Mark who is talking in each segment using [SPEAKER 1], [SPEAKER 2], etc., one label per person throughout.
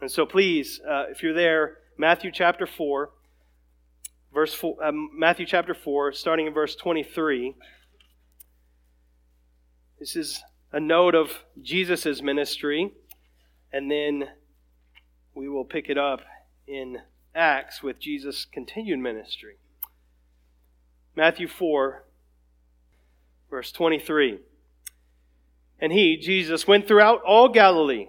[SPEAKER 1] And so please, uh, if you're there, Matthew chapter 4, verse four, um, Matthew chapter 4, starting in verse 23. This is a note of Jesus' ministry, and then we will pick it up in Acts with Jesus' continued ministry. Matthew 4, verse 23. And he, Jesus, went throughout all Galilee,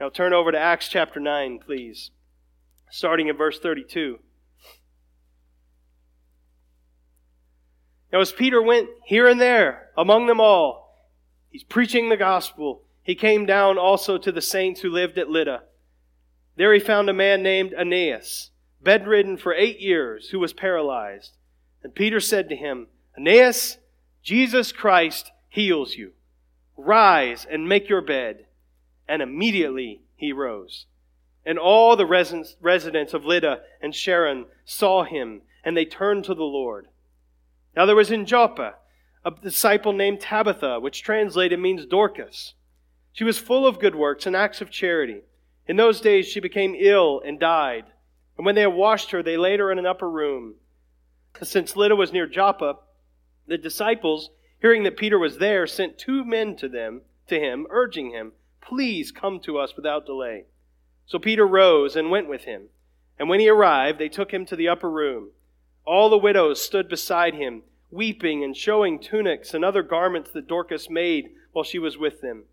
[SPEAKER 1] Now turn over to Acts chapter 9, please, starting at verse 32. Now, as Peter went here and there among them all, he's preaching the gospel. He came down also to the saints who lived at Lydda. There he found a man named Aeneas, bedridden for eight years, who was paralyzed. And Peter said to him, Aeneas, Jesus Christ heals you. Rise and make your bed. And immediately he rose. And all the residents of Lydda and Sharon saw him, and they turned to the Lord. Now there was in Joppa a disciple named Tabitha, which translated means Dorcas. She was full of good works and acts of charity. In those days she became ill and died. And when they had washed her, they laid her in an upper room. Since Lydda was near Joppa, the disciples, hearing that Peter was there, sent two men to them, to him, urging him, Please come to us without delay. So Peter rose and went with him. And when he arrived, they took him to the upper room. All the widows stood beside him, weeping and showing tunics and other garments that Dorcas made while she was with them.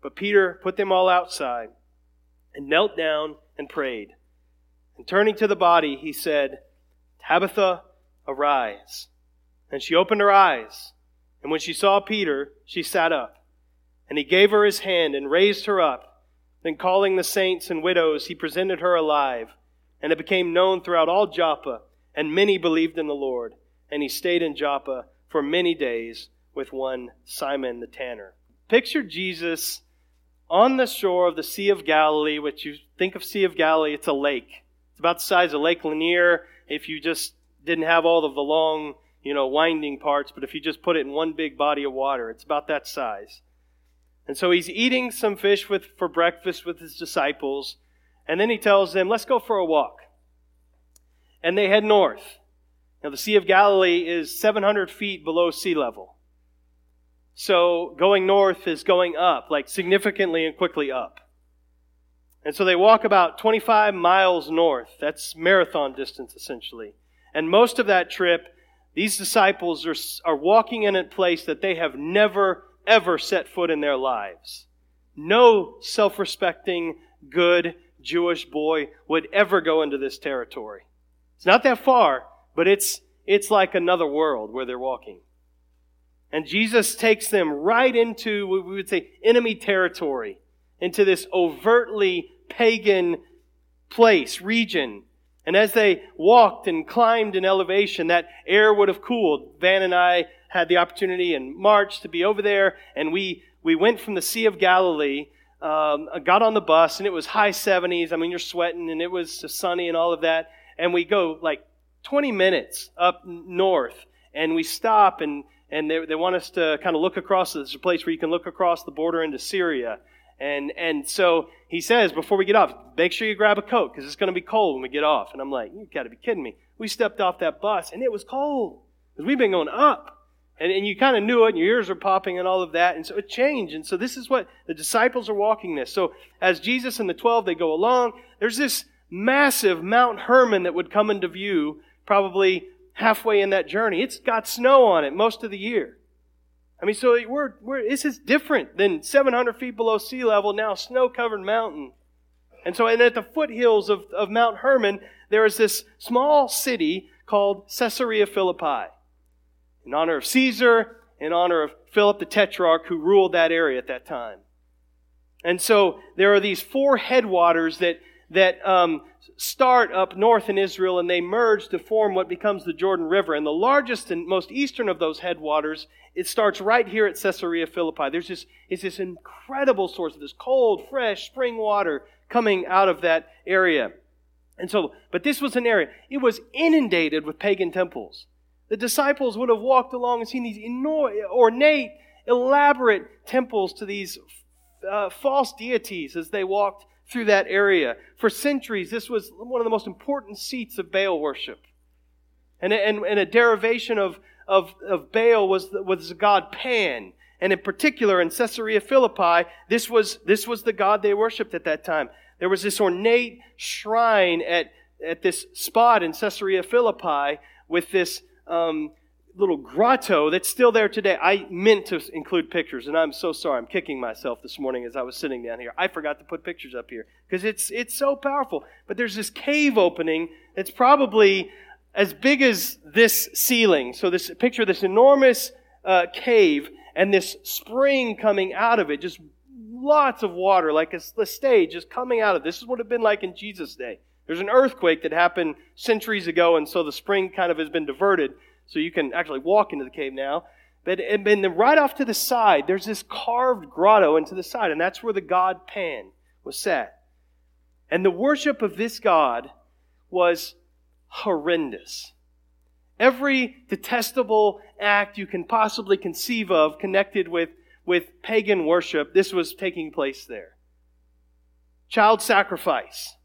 [SPEAKER 1] But Peter put them all outside and knelt down and prayed. And turning to the body, he said, Tabitha, arise. And she opened her eyes. And when she saw Peter, she sat up. And he gave her his hand and raised her up. Then calling the saints and widows, he presented her alive. And it became known throughout all Joppa and many believed in the Lord. And he stayed in Joppa for many days with one Simon the tanner. Picture Jesus on the shore of the Sea of Galilee, which you think of Sea of Galilee, it's a lake. It's about the size of Lake Lanier if you just didn't have all of the long, you know, winding parts, but if you just put it in one big body of water, it's about that size. And so he's eating some fish with, for breakfast with his disciples, and then he tells them, let's go for a walk and they head north. Now, the Sea of Galilee is 700 feet below sea level. So, going north is going up, like significantly and quickly up. And so they walk about 25 miles north. That's marathon distance, essentially. And most of that trip, these disciples are, are walking in a place that they have never, ever set foot in their lives. No self respecting, good Jewish boy would ever go into this territory. It's not that far, but it's, it's like another world where they're walking. And Jesus takes them right into what we would say enemy territory, into this overtly pagan place, region. And as they walked and climbed in elevation, that air would have cooled. Van and I had the opportunity in March to be over there, and we, we went from the Sea of Galilee, um, got on the bus, and it was high 70s. I mean, you're sweating, and it was sunny and all of that and we go like 20 minutes up north and we stop and, and they, they want us to kind of look across. There's a place where you can look across the border into Syria. And, and so he says, before we get off, make sure you grab a coat because it's going to be cold when we get off. And I'm like, you've got to be kidding me. We stepped off that bus and it was cold because we've been going up. And, and you kind of knew it, and your ears are popping and all of that. And so it changed. And so this is what the disciples are walking this. So as Jesus and the 12, they go along, there's this massive Mount Hermon that would come into view probably halfway in that journey. It's got snow on it most of the year. I mean, so we're, we're, this is different than 700 feet below sea level, now snow covered mountain. And so, and at the foothills of, of Mount Hermon, there is this small city called Caesarea Philippi. In honor of Caesar, in honor of Philip the Tetrarch, who ruled that area at that time. And so there are these four headwaters that that um, start up north in Israel and they merge to form what becomes the Jordan River. And the largest and most eastern of those headwaters, it starts right here at Caesarea Philippi. There's this, it's this incredible source of this cold, fresh spring water coming out of that area. And so, but this was an area, it was inundated with pagan temples. The disciples would have walked along and seen these ornate, elaborate temples to these uh, false deities as they walked through that area. For centuries, this was one of the most important seats of Baal worship. And, and, and a derivation of, of, of Baal was, was the god Pan. And in particular, in Caesarea Philippi, this was, this was the god they worshipped at that time. There was this ornate shrine at, at this spot in Caesarea Philippi with this um, little grotto that's still there today. I meant to include pictures, and I'm so sorry. I'm kicking myself this morning as I was sitting down here. I forgot to put pictures up here because it's it's so powerful. But there's this cave opening that's probably as big as this ceiling. So this picture, this enormous uh, cave, and this spring coming out of it, just lots of water, like a, a stage just coming out of. It. This is what it had been like in Jesus' day. There's an earthquake that happened centuries ago, and so the spring kind of has been diverted so you can actually walk into the cave now. But and then right off to the side, there's this carved grotto into the side, and that's where the god Pan was set. And the worship of this god was horrendous. Every detestable act you can possibly conceive of connected with, with pagan worship, this was taking place there. Child sacrifice,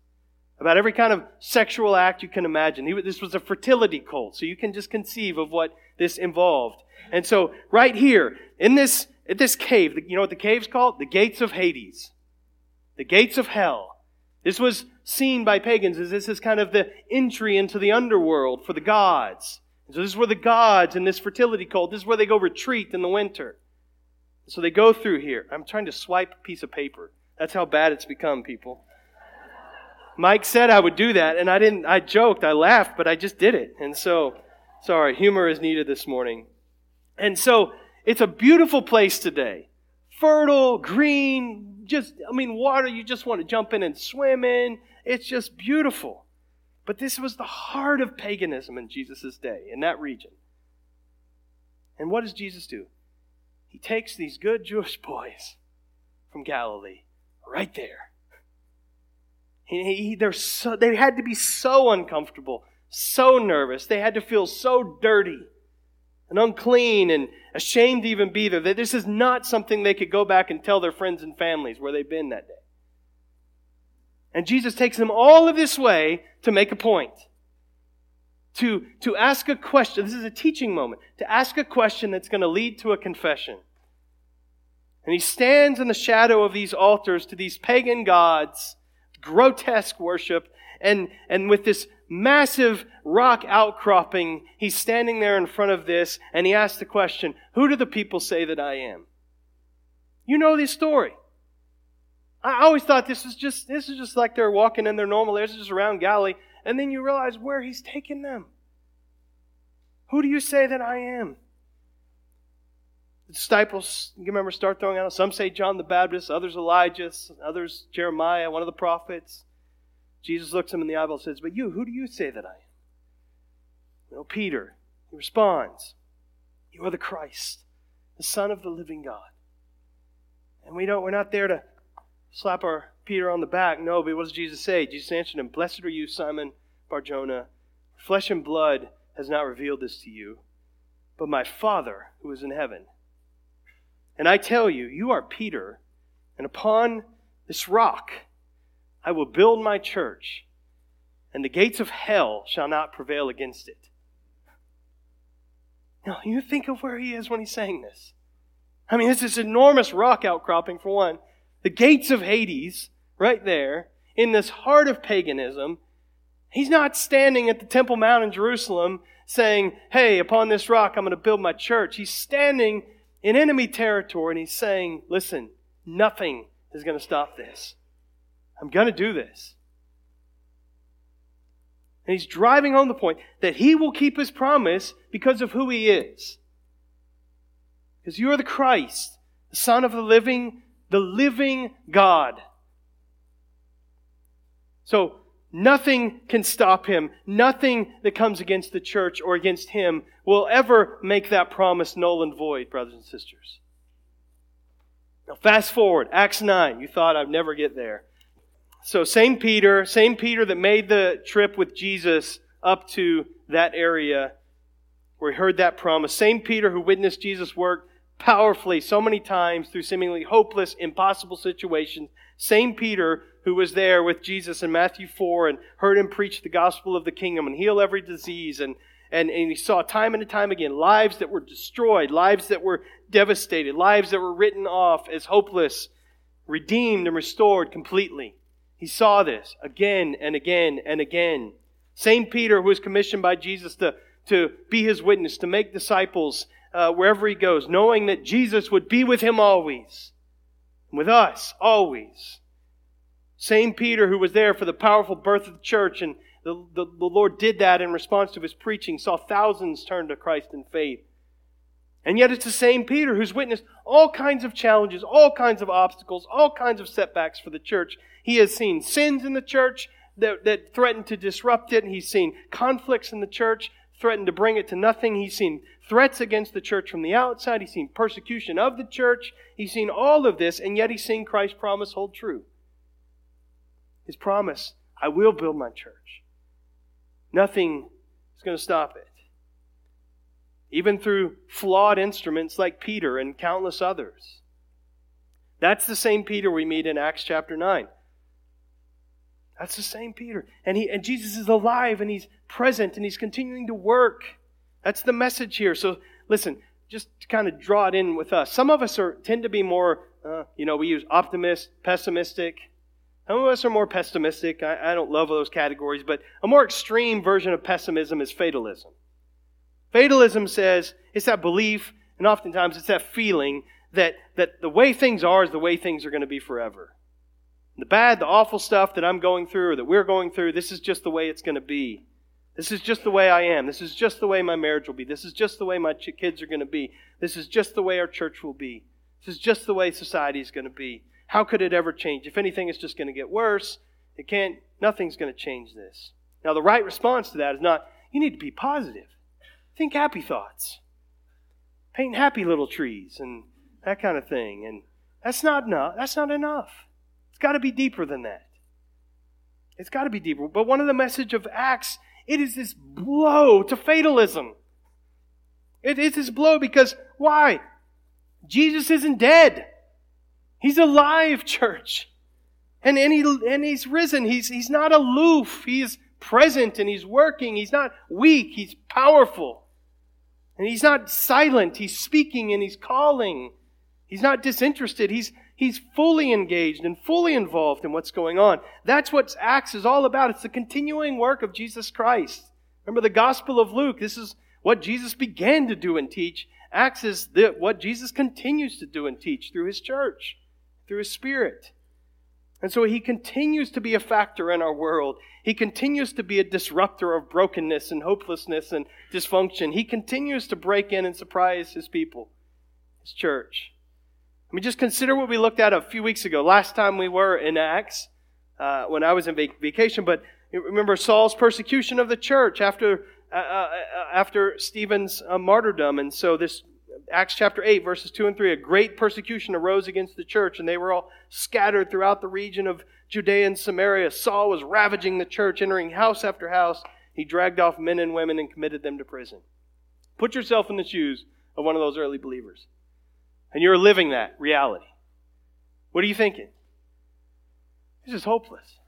[SPEAKER 1] about every kind of sexual act you can imagine. He, this was a fertility cult, so you can just conceive of what this involved. And so, right here, in this, this cave, you know what the cave's called? The gates of Hades. The gates of hell. This was seen by pagans as this is kind of the entry into the underworld for the gods. And so this is where the gods in this fertility cult, this is where they go retreat in the winter. So they go through here. I'm trying to swipe a piece of paper. That's how bad it's become, people. Mike said I would do that, and I didn't. I joked, I laughed, but I just did it. And so, sorry, humor is needed this morning. And so, it's a beautiful place today. Fertile, green, just, I mean, water you just want to jump in and swim in. It's just beautiful. But this was the heart of paganism in Jesus' day, in that region. And what does Jesus do? He takes these good Jewish boys from Galilee, right there, he, so, they had to be so uncomfortable, so nervous. They had to feel so dirty and unclean and ashamed to even be there. That this is not something they could go back and tell their friends and families where they've been that day. And Jesus takes them all of this way to make a point. To, to ask a question. This is a teaching moment. To ask a question that's going to lead to a confession. And he stands in the shadow of these altars to these pagan gods grotesque worship. And, and with this massive rock outcropping, he's standing there in front of this and he asks the question, Who do the people say that I am? You know this story. I always thought this was just this is just like they're walking in their normal areas, just around Galilee, and then you realize where he's taking them. Who do you say that I am? The disciples, you remember, start throwing out. Some say John the Baptist, others Elijah, others Jeremiah, one of the prophets. Jesus looks him in the eyeball and says, But you, who do you say that I am? You know, Peter, he responds, You are the Christ, the Son of the living God. And we don't, we're not there to slap our Peter on the back. No, but what does Jesus say? Jesus answered him, Blessed are you, Simon Barjona. Flesh and blood has not revealed this to you, but my Father who is in heaven. And I tell you, you are Peter, and upon this rock I will build my church, and the gates of hell shall not prevail against it. Now, you think of where he is when he's saying this. I mean, it's this enormous rock outcropping, for one. The gates of Hades, right there, in this heart of paganism. He's not standing at the Temple Mount in Jerusalem saying, Hey, upon this rock I'm going to build my church. He's standing in enemy territory and he's saying, Listen, nothing is going to stop this. I'm going to do this. And he's driving home the point that he will keep his promise because of who he is. Because you are the Christ, the Son of the living, the living God. So nothing can stop him. Nothing that comes against the church or against him will ever make that promise null and void, brothers and sisters. Now, fast forward, Acts 9. You thought I'd never get there. So, same Peter, same Peter that made the trip with Jesus up to that area where he heard that promise. Same Peter who witnessed Jesus work powerfully so many times through seemingly hopeless, impossible situations. Same Peter who was there with Jesus in Matthew 4 and heard him preach the gospel of the kingdom and heal every disease. And, and, and he saw time and time again lives that were destroyed, lives that were devastated, lives that were written off as hopeless, redeemed and restored completely. He saw this again and again and again. Same Peter who was commissioned by Jesus to, to be his witness, to make disciples uh, wherever he goes, knowing that Jesus would be with him always, with us always. Same Peter who was there for the powerful birth of the church, and the, the, the Lord did that in response to his preaching, saw thousands turn to Christ in faith. And yet it's the same Peter who's witnessed all kinds of challenges, all kinds of obstacles, all kinds of setbacks for the church. He has seen sins in the church that, that to disrupt it. He's seen conflicts in the church threaten to bring it to nothing. He's seen threats against the church from the outside. He's seen persecution of the church. He's seen all of this, and yet he's seen Christ's promise hold true. His promise, I will build my church. Nothing is going to stop it. Even through flawed instruments like Peter and countless others. That's the same Peter we meet in Acts chapter 9. That's the same Peter. And, he, and Jesus is alive and he's present and he's continuing to work. That's the message here. So listen, just to kind of draw it in with us. Some of us are tend to be more, uh, you know, we use optimist, pessimistic. Some of us are more pessimistic. I, I don't love those categories, but a more extreme version of pessimism is fatalism. Fatalism says it's that belief, and oftentimes it's that feeling that, that the way things are is the way things are going to be forever. The bad, the awful stuff that I'm going through or that we're going through, this is just the way it's going to be. This is just the way I am. This is just the way my marriage will be. This is just the way my kids are going to be. This is just the way our church will be. This is just the way society is going to be. How could it ever change? If anything, it's just going to get worse. It can't, nothing's going to change this. Now, the right response to that is not, you need to be positive. Think happy thoughts. Paint happy little trees and that kind of thing. And that's not enough. That's not enough. It's got to be deeper than that. It's got to be deeper. But one of the message of Acts, it is this blow to fatalism. It is this blow because why? Jesus isn't dead. He's alive, church. And, and, he, and he's risen. He's, he's not aloof. He's present and he's working. He's not weak. He's powerful. And he's not silent. He's speaking and he's calling. He's not disinterested. He's, He's fully engaged and fully involved in what's going on. That's what Acts is all about. It's the continuing work of Jesus Christ. Remember the Gospel of Luke. This is what Jesus began to do and teach. Acts is the, what Jesus continues to do and teach through his church, through his Spirit. And so he continues to be a factor in our world. He continues to be a disruptor of brokenness and hopelessness and dysfunction. He continues to break in and surprise his people, his church. I mean, just consider what we looked at a few weeks ago. Last time we were in Acts, uh, when I was in vac- vacation, but remember Saul's persecution of the church after uh, uh, uh after Stephen's uh, martyrdom, and so this Acts chapter eight, verses two and three, a great persecution arose against the church, and they were all scattered throughout the region of Judea and Samaria. Saul was ravaging the church, entering house after house. He dragged off men and women and committed them to prison. Put yourself in the shoes of one of those early believers. And you're living that reality. What are you thinking? This is hopeless.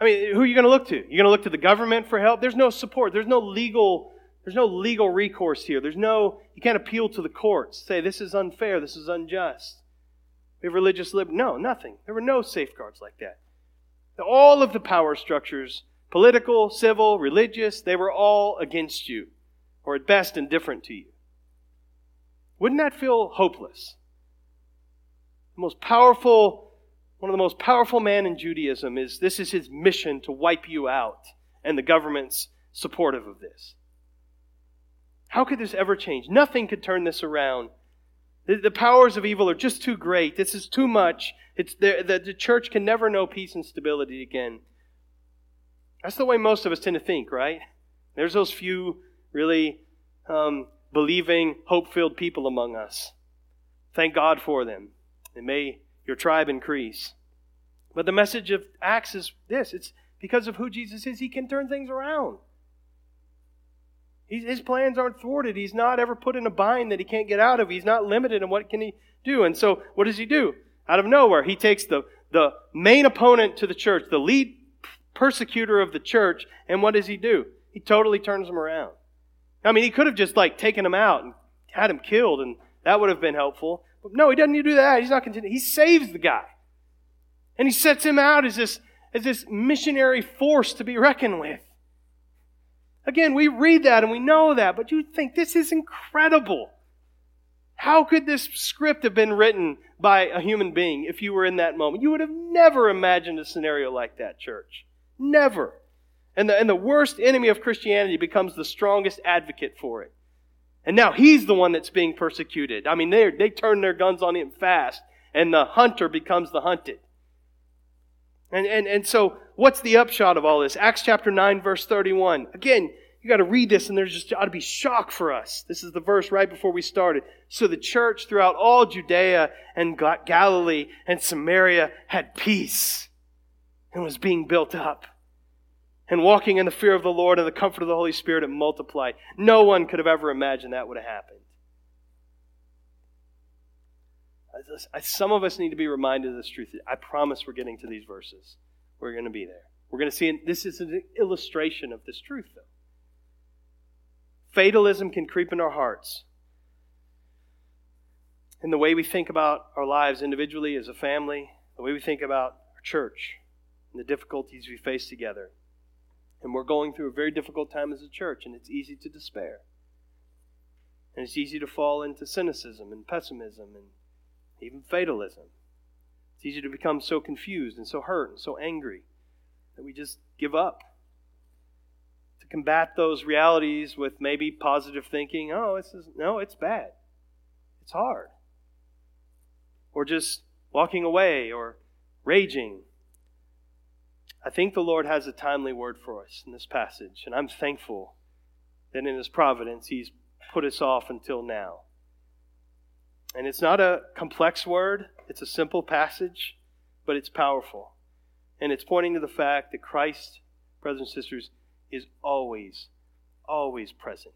[SPEAKER 1] I mean, who are you going to look to? You're going to look to the government for help? There's no support. There's no legal there's no legal recourse here. There's no you can't appeal to the courts. Say this is unfair, this is unjust. We have religious liberty. No, nothing. There were no safeguards like that. All of the power structures, political, civil, religious, they were all against you, or at best indifferent to you. Wouldn't that feel hopeless? The most powerful, one of the most powerful men in Judaism is this is his mission to wipe you out, and the government's supportive of this. How could this ever change? Nothing could turn this around. The, the powers of evil are just too great. This is too much. It's the, the, the church can never know peace and stability again. That's the way most of us tend to think, right? There's those few really um, believing, hope filled people among us. Thank God for them. And may your tribe increase. But the message of Acts is this it's because of who Jesus is, he can turn things around. His plans aren't thwarted. He's not ever put in a bind that he can't get out of. He's not limited in what can he do. And so, what does he do? Out of nowhere, he takes the, the main opponent to the church, the lead persecutor of the church, and what does he do? He totally turns him around. I mean, he could have just like taken him out and had him killed, and that would have been helpful. But no, he doesn't do that. He's not continuing. He saves the guy. And he sets him out as this, as this missionary force to be reckoned with. Again, we read that and we know that, but you think this is incredible. How could this script have been written by a human being if you were in that moment? You would have never imagined a scenario like that, church. Never. And the, and the worst enemy of Christianity becomes the strongest advocate for it. And now he's the one that's being persecuted. I mean, they, they turn their guns on him fast, and the hunter becomes the hunted. And, and, and so, what's the upshot of all this? Acts chapter 9, verse 31. Again, you got to read this, and there's just ought to be shock for us. This is the verse right before we started. So the church throughout all Judea and Galilee and Samaria had peace and was being built up. And walking in the fear of the Lord and the comfort of the Holy Spirit, it multiplied. No one could have ever imagined that would have happened. Some of us need to be reminded of this truth. I promise we're getting to these verses. We're going to be there. We're going to see, this is an illustration of this truth, though. Fatalism can creep in our hearts. In the way we think about our lives individually as a family, the way we think about our church, and the difficulties we face together. And we're going through a very difficult time as a church, and it's easy to despair. And it's easy to fall into cynicism and pessimism and even fatalism. It's easy to become so confused and so hurt and so angry that we just give up. Combat those realities with maybe positive thinking, oh, this is no, it's bad. It's hard. Or just walking away or raging. I think the Lord has a timely word for us in this passage, and I'm thankful that in His providence He's put us off until now. And it's not a complex word, it's a simple passage, but it's powerful. And it's pointing to the fact that Christ, brothers and sisters, is always, always present.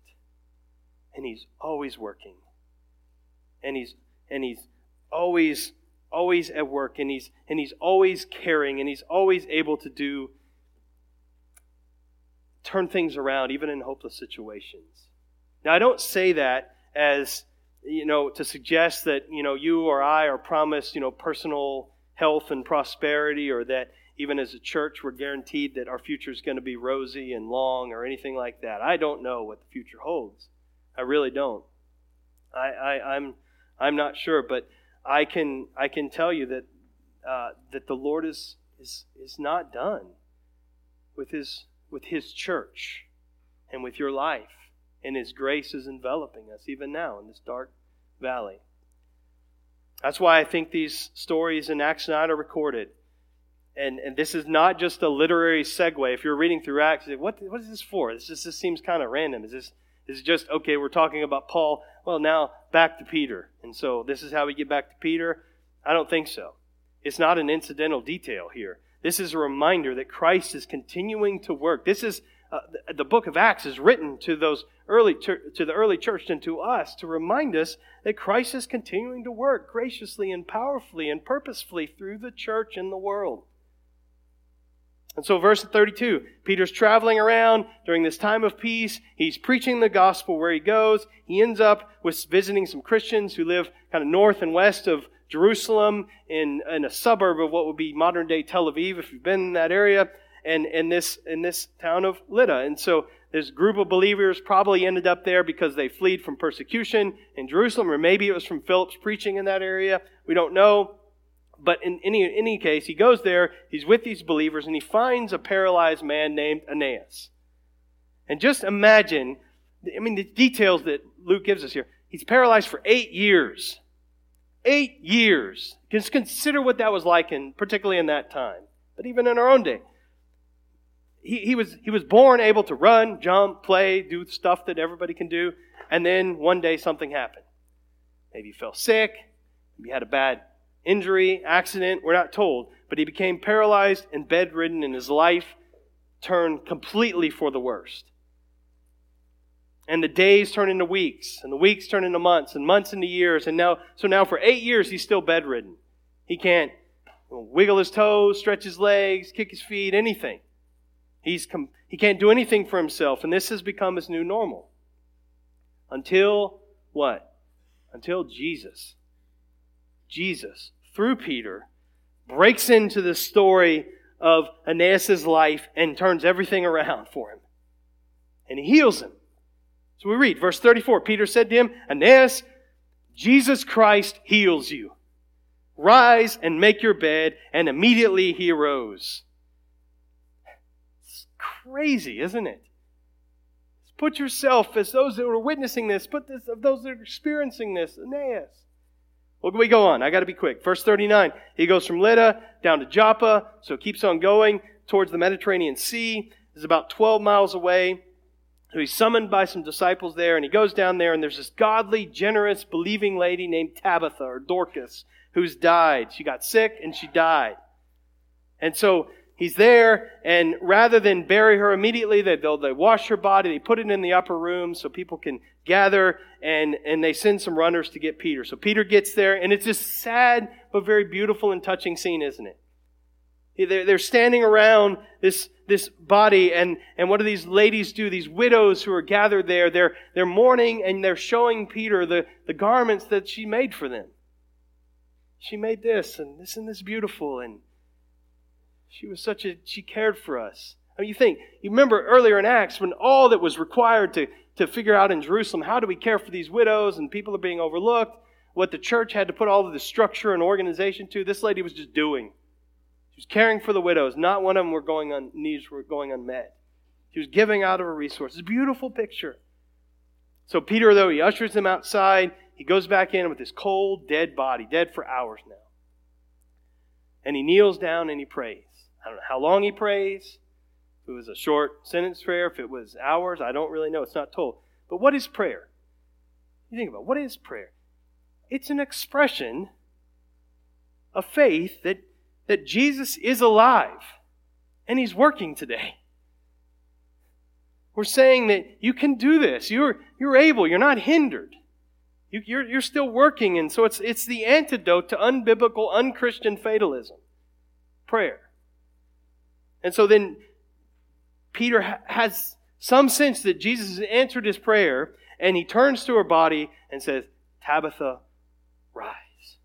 [SPEAKER 1] And he's always working. And he's and he's always always at work and he's and he's always caring and he's always able to do turn things around even in hopeless situations. Now I don't say that as you know, to suggest that, you know, you or I are promised, you know, personal health and prosperity or that even as a church we're guaranteed that our future is going to be rosy and long or anything like that. I don't know what the future holds. I really don't. I, I, I'm, I'm not sure, but I can, I can tell you that, uh, that the Lord is, is, is not done with his, with his church and with your life and His grace is enveloping us even now in this dark valley. That's why I think these stories in Acts 9 are recorded. And, and this is not just a literary segue. If you're reading through Acts, what, what is this for? This just this seems kind of random. Is this is just, okay, we're talking about Paul. Well, now back to Peter. And so this is how we get back to Peter? I don't think so. It's not an incidental detail here. This is a reminder that Christ is continuing to work. This is uh, the, the, book of Acts is written to those early to the early church and to us to remind us that Christ is continuing to work graciously and powerfully and purposefully through the church and the world. And so, verse 32, Peter's traveling around during this time of peace. He's preaching the gospel where he goes. He ends up with visiting some Christians who live kind of north and west of Jerusalem in, in a suburb of what would be modern day Tel Aviv, if you've been in that area and in this in this town of Lydda. And so this group of believers probably ended up there because they fled from persecution in Jerusalem, or maybe it was from Philip's preaching in that area. We don't know. But in any, in any case, he goes there, he's with these believers, and he finds a paralyzed man named Aeneas. And just imagine, I mean, the details that Luke gives us here. He's paralyzed for eight years. Eight years. Just consider what that was like, in, particularly in that time, but even in our own day he, he, was, he was born able to run, jump, play, do stuff that everybody can do. And then one day something happened. Maybe he fell sick, maybe he had a bad injury, accident, we're not told. But he became paralyzed and bedridden, and his life turned completely for the worst. And the days turn into weeks, and the weeks turn into months, and months into years, and now, so now for eight years he's still bedridden. He can't wiggle his toes, stretch his legs, kick his feet, anything. He's com- he can't do anything for himself, and this has become his new normal. Until what? Until Jesus. Jesus, through Peter, breaks into the story of Aeneas' life and turns everything around for him. And he heals him. So we read, verse 34 Peter said to him, Aeneas, Jesus Christ heals you. Rise and make your bed. And immediately he arose. It's crazy, isn't it? Put yourself as those that were witnessing this, put this of those that are experiencing this, Aeneas. Well, we go on. I got to be quick. Verse 39. He goes from Lydda down to Joppa, so keeps on going towards the Mediterranean Sea. Is about 12 miles away. So he's summoned by some disciples there, and he goes down there, and there's this godly, generous, believing lady named Tabitha or Dorcas who's died. She got sick and she died. And so he's there, and rather than bury her immediately, they, they'll, they wash her body, they put it in the upper room so people can gather, and, and they send some runners to get Peter. So Peter gets there, and it's this sad but very beautiful and touching scene, isn't it? They're, they're standing around this, this body, and, and what do these ladies do? These widows who are gathered there, they're, they're mourning and they're showing Peter the, the garments that she made for them. She made this, and isn't this beautiful, and she was such a, she cared for us. I mean, you think, you remember earlier in Acts when all that was required to, to figure out in Jerusalem, how do we care for these widows and people are being overlooked? What the church had to put all of the structure and organization to, this lady was just doing. She was caring for the widows. Not one of them were going on needs were going unmet. She was giving out of her resources. Beautiful picture. So Peter, though, he ushers them outside. He goes back in with this cold, dead body, dead for hours now. And he kneels down and he prays. I don't know how long he prays. If it was a short sentence prayer, if it was hours, I don't really know. It's not told. But what is prayer? You think about it. what is prayer? It's an expression of faith that, that Jesus is alive and he's working today. We're saying that you can do this. You're, you're able. You're not hindered. You, are you're, you're still working. And so it's, it's the antidote to unbiblical, unchristian fatalism. Prayer. And so then Peter ha- has some sense that Jesus has answered his prayer, and he turns to her body and says, Tabitha, rise.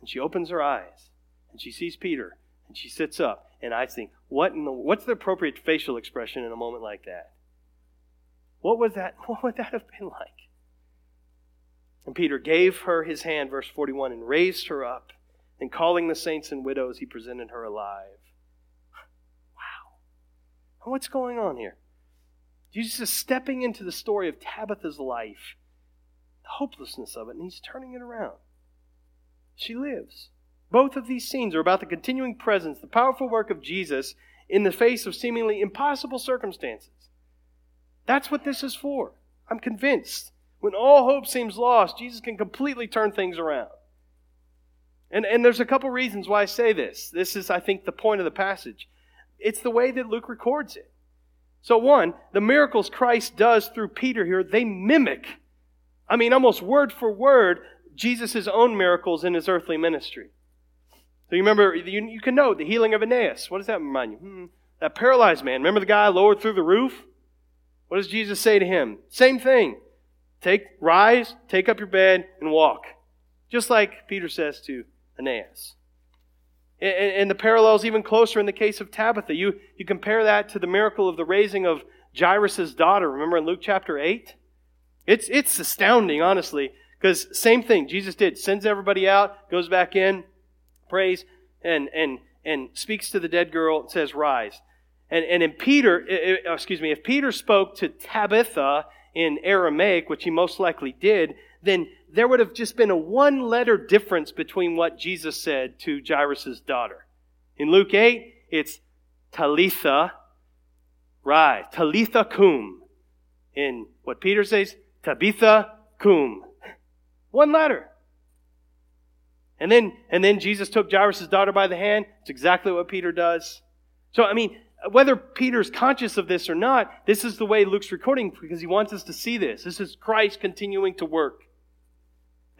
[SPEAKER 1] And she opens her eyes, and she sees Peter, and she sits up. And I think, what in the, what's the appropriate facial expression in a moment like that? What would that, what would that have been like? And Peter gave her his hand, verse 41, and raised her up. And calling the saints and widows, he presented her alive. What's going on here? Jesus is stepping into the story of Tabitha's life, the hopelessness of it, and he's turning it around. She lives. Both of these scenes are about the continuing presence, the powerful work of Jesus in the face of seemingly impossible circumstances. That's what this is for. I'm convinced. When all hope seems lost, Jesus can completely turn things around. And, and there's a couple reasons why I say this. This is, I think, the point of the passage. It's the way that Luke records it. So, one, the miracles Christ does through Peter here, they mimic, I mean, almost word for word, Jesus' own miracles in his earthly ministry. So, you remember, you, you can note the healing of Aeneas. What does that remind you? Hmm, that paralyzed man. Remember the guy lowered through the roof? What does Jesus say to him? Same thing. Take, rise, take up your bed, and walk. Just like Peter says to Aeneas. And, the parallel's even closer in the case of Tabitha. You, you compare that to the miracle of the raising of Jairus' daughter. Remember in Luke chapter 8? It's, it's astounding, honestly, because same thing Jesus did. Sends everybody out, goes back in, prays, and, and, and speaks to the dead girl and says, Rise. And, and in Peter, uh, excuse me, if Peter spoke to Tabitha in Aramaic, which he most likely did, then there would have just been a one letter difference between what Jesus said to Jairus' daughter. In Luke 8, it's Talitha, rise. Talitha cum. In what Peter says, Tabitha cum. One letter. And then, and then Jesus took Jairus' daughter by the hand. It's exactly what Peter does. So, I mean, whether Peter's conscious of this or not, this is the way Luke's recording because he wants us to see this. This is Christ continuing to work.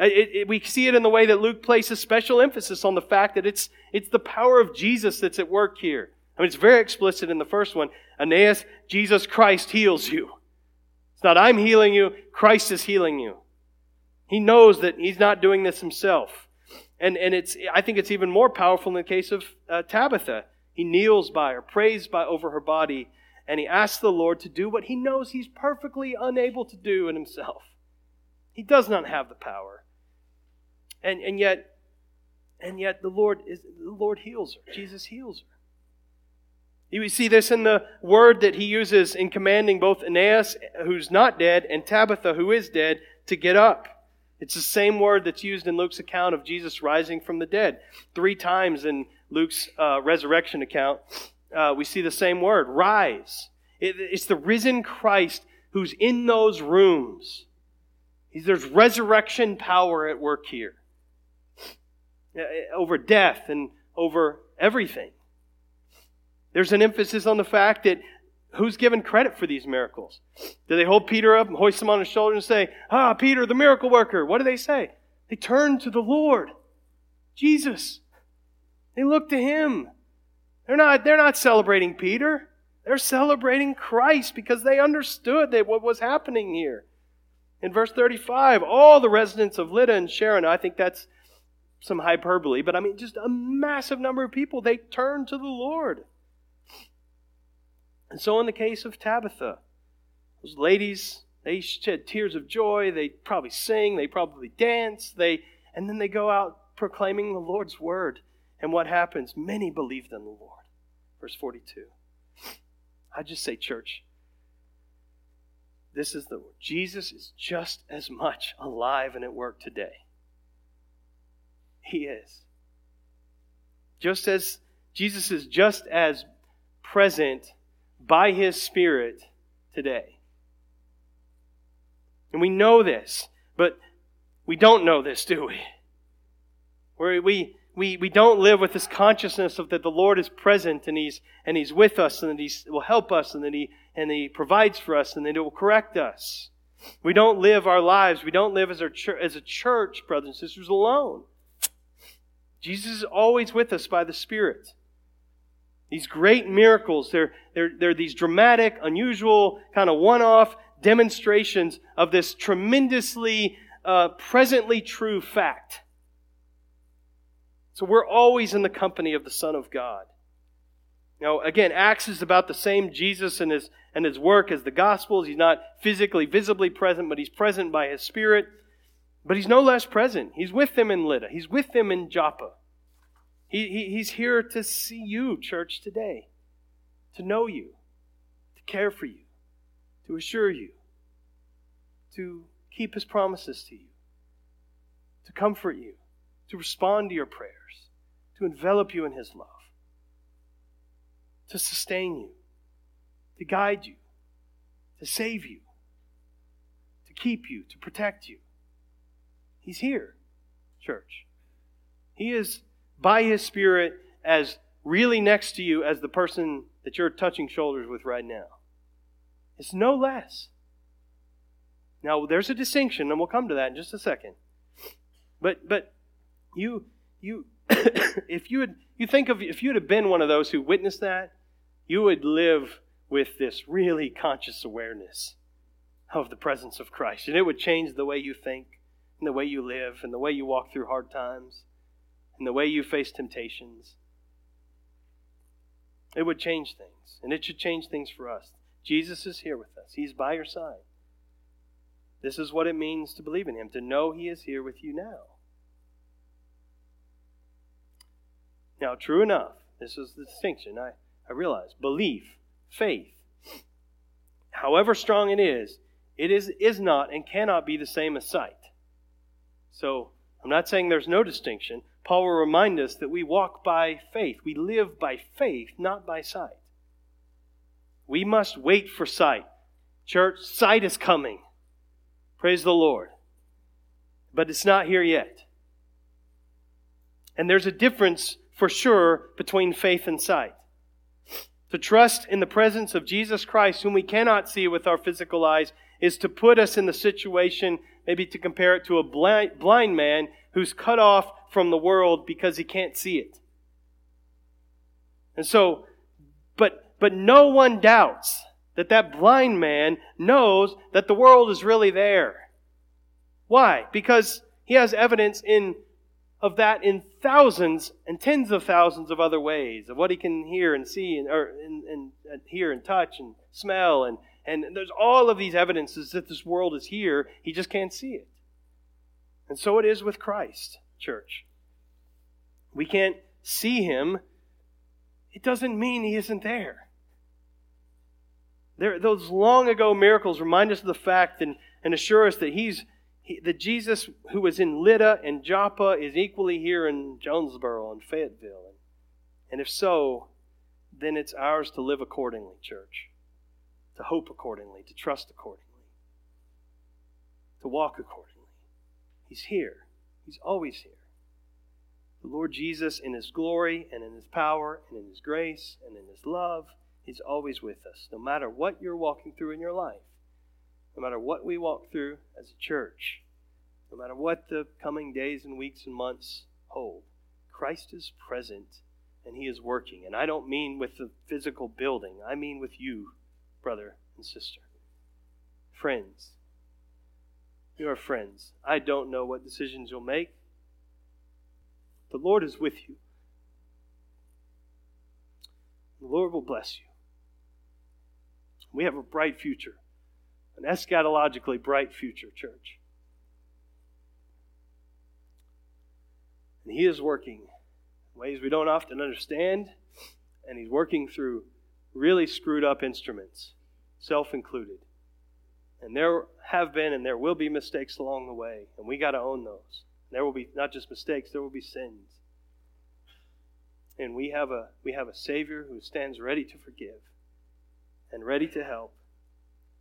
[SPEAKER 1] It, it, we see it in the way that Luke places special emphasis on the fact that it's, it's the power of Jesus that's at work here. I mean, it's very explicit in the first one. Aeneas, Jesus Christ heals you. It's not I'm healing you, Christ is healing you. He knows that he's not doing this himself. And, and it's, I think it's even more powerful in the case of uh, Tabitha. He kneels by her, prays by over her body, and he asks the Lord to do what he knows he's perfectly unable to do in himself. He does not have the power. And, and yet, and yet the Lord is the Lord heals her. Jesus heals her. You see this in the word that he uses in commanding both Aeneas, who's not dead, and Tabitha, who is dead, to get up. It's the same word that's used in Luke's account of Jesus rising from the dead. Three times in Luke's uh, resurrection account, uh, we see the same word rise. It, it's the risen Christ who's in those rooms. There's resurrection power at work here over death and over everything. There's an emphasis on the fact that who's given credit for these miracles? Do they hold Peter up and hoist him on his shoulder and say, Ah, Peter, the miracle worker? What do they say? They turn to the Lord, Jesus. They look to him. They're not, they're not celebrating Peter. They're celebrating Christ because they understood that what was happening here. In verse 35, all the residents of Lydda and Sharon, I think that's some hyperbole, but I mean just a massive number of people, they turned to the Lord. And so, in the case of Tabitha, those ladies, they shed tears of joy. They probably sing. They probably dance. They, and then they go out proclaiming the Lord's word. And what happens? Many believed in the Lord. Verse 42. I just say, church, this is the word. Jesus is just as much alive and at work today. He is. Just as Jesus is just as present by His Spirit today. And we know this, but we don't know this, do we? Where we, we, we don't live with this consciousness of that the Lord is present and He's and He's with us and that He will help us and that He and He provides for us and that He will correct us. We don't live our lives. We don't live as, our as a church, brothers and sisters, alone. Jesus is always with us by the Spirit. These great miracles, they're, they're, they're these dramatic, unusual, kind of one off demonstrations of this tremendously uh, presently true fact. So we're always in the company of the Son of God. Now, again, Acts is about the same Jesus and his, and his work as the Gospels. He's not physically, visibly present, but he's present by his Spirit. But he's no less present. He's with them in Lydda. He's with them in Joppa. He, he, he's here to see you, church, today, to know you, to care for you, to assure you, to keep his promises to you, to comfort you, to respond to your prayers, to envelop you in his love, to sustain you, to guide you, to save you, to keep you, to protect you. He's here, church. He is by His Spirit as really next to you as the person that you're touching shoulders with right now. It's no less. Now, there's a distinction, and we'll come to that in just a second. But, but you, you, if you had, you think of, if you'd have been one of those who witnessed that, you would live with this really conscious awareness of the presence of Christ. And it would change the way you think, the way you live, and the way you walk through hard times and the way you face temptations. It would change things, and it should change things for us. Jesus is here with us, He's by your side. This is what it means to believe in Him, to know He is here with you now. Now, true enough, this is the distinction I, I realize. Belief, faith, however strong it is, it is, is not and cannot be the same as sight. So, I'm not saying there's no distinction, Paul will remind us that we walk by faith. We live by faith, not by sight. We must wait for sight. Church, sight is coming. Praise the Lord. But it's not here yet. And there's a difference for sure between faith and sight. To trust in the presence of Jesus Christ, whom we cannot see with our physical eyes, is to put us in the situation, maybe to compare it to a blind, blind man who's cut off from the world because he can't see it. And so, but, but no one doubts that that blind man knows that the world is really there. Why? Because he has evidence in of that in thousands and tens of thousands of other ways of what he can hear and see and, or, and, and, and hear and touch and smell and, and there's all of these evidences that this world is here. He just can't see it. And so it is with christ church. We can't see him. It doesn't mean he isn't there. There, those long ago miracles remind us of the fact and, and assure us that he's he, the Jesus who was in Lydda and Joppa is equally here in Jonesboro and Fayetteville. And if so, then it's ours to live accordingly, church, to hope accordingly, to trust accordingly, to walk accordingly. He's here, He's always here. The Lord Jesus, in His glory and in His power and in His grace and in His love, He's always with us, no matter what you're walking through in your life no matter what we walk through as a church, no matter what the coming days and weeks and months hold, Christ is present and He is working. And I don't mean with the physical building, I mean with you, brother and sister. Friends. You are friends. I don't know what decisions you'll make. The Lord is with you. The Lord will bless you. We have a bright future an eschatologically bright future, church. And He is working in ways we don't often understand, and He's working through really screwed up instruments, self included. And there have been and there will be mistakes along the way, and we got to own those. There will be not just mistakes, there will be sins. And we have a we have a Savior who stands ready to forgive and ready to help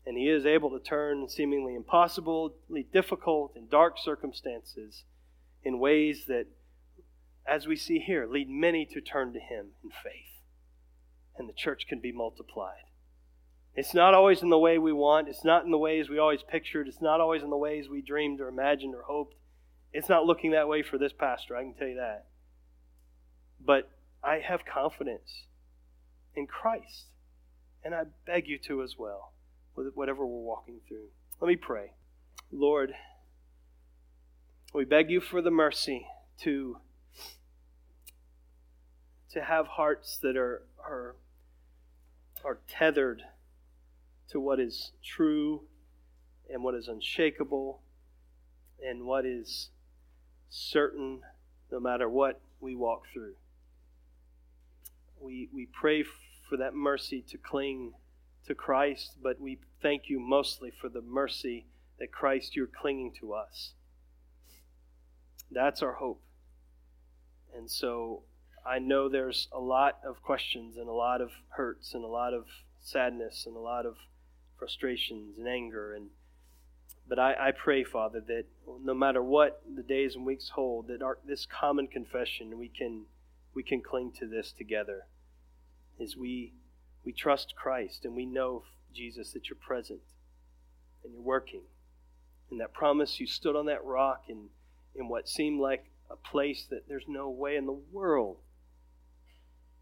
[SPEAKER 1] and he is able to turn seemingly impossibly difficult and dark circumstances in ways that, as we see here, lead many to turn to him in faith. And the church can be multiplied. It's not always in the way we want, it's not in the ways we always pictured, it's not always in the ways we dreamed or imagined or hoped. It's not looking that way for this pastor, I can tell you that. But I have confidence in Christ, and I beg you to as well with whatever we're walking through. Let me pray. Lord, we beg you for the mercy to to have hearts that are are are tethered to what is true and what is unshakable and what is certain no matter what we walk through. We we pray for that mercy to cling to Christ, but we thank you mostly for the mercy that Christ, you're clinging to us. That's our hope. And so I know there's a lot of questions and a lot of hurts and a lot of sadness and a lot of frustrations and anger and but I, I pray, Father, that no matter what the days and weeks hold, that our, this common confession we can we can cling to this together as we we trust Christ and we know, Jesus, that you're present and you're working. And that promise, you stood on that rock in, in what seemed like a place that there's no way in the world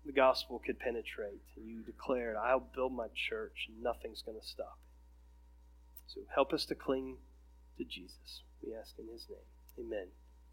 [SPEAKER 1] the gospel could penetrate. And you declared, I'll build my church and nothing's going to stop it. So help us to cling to Jesus. We ask in his name. Amen.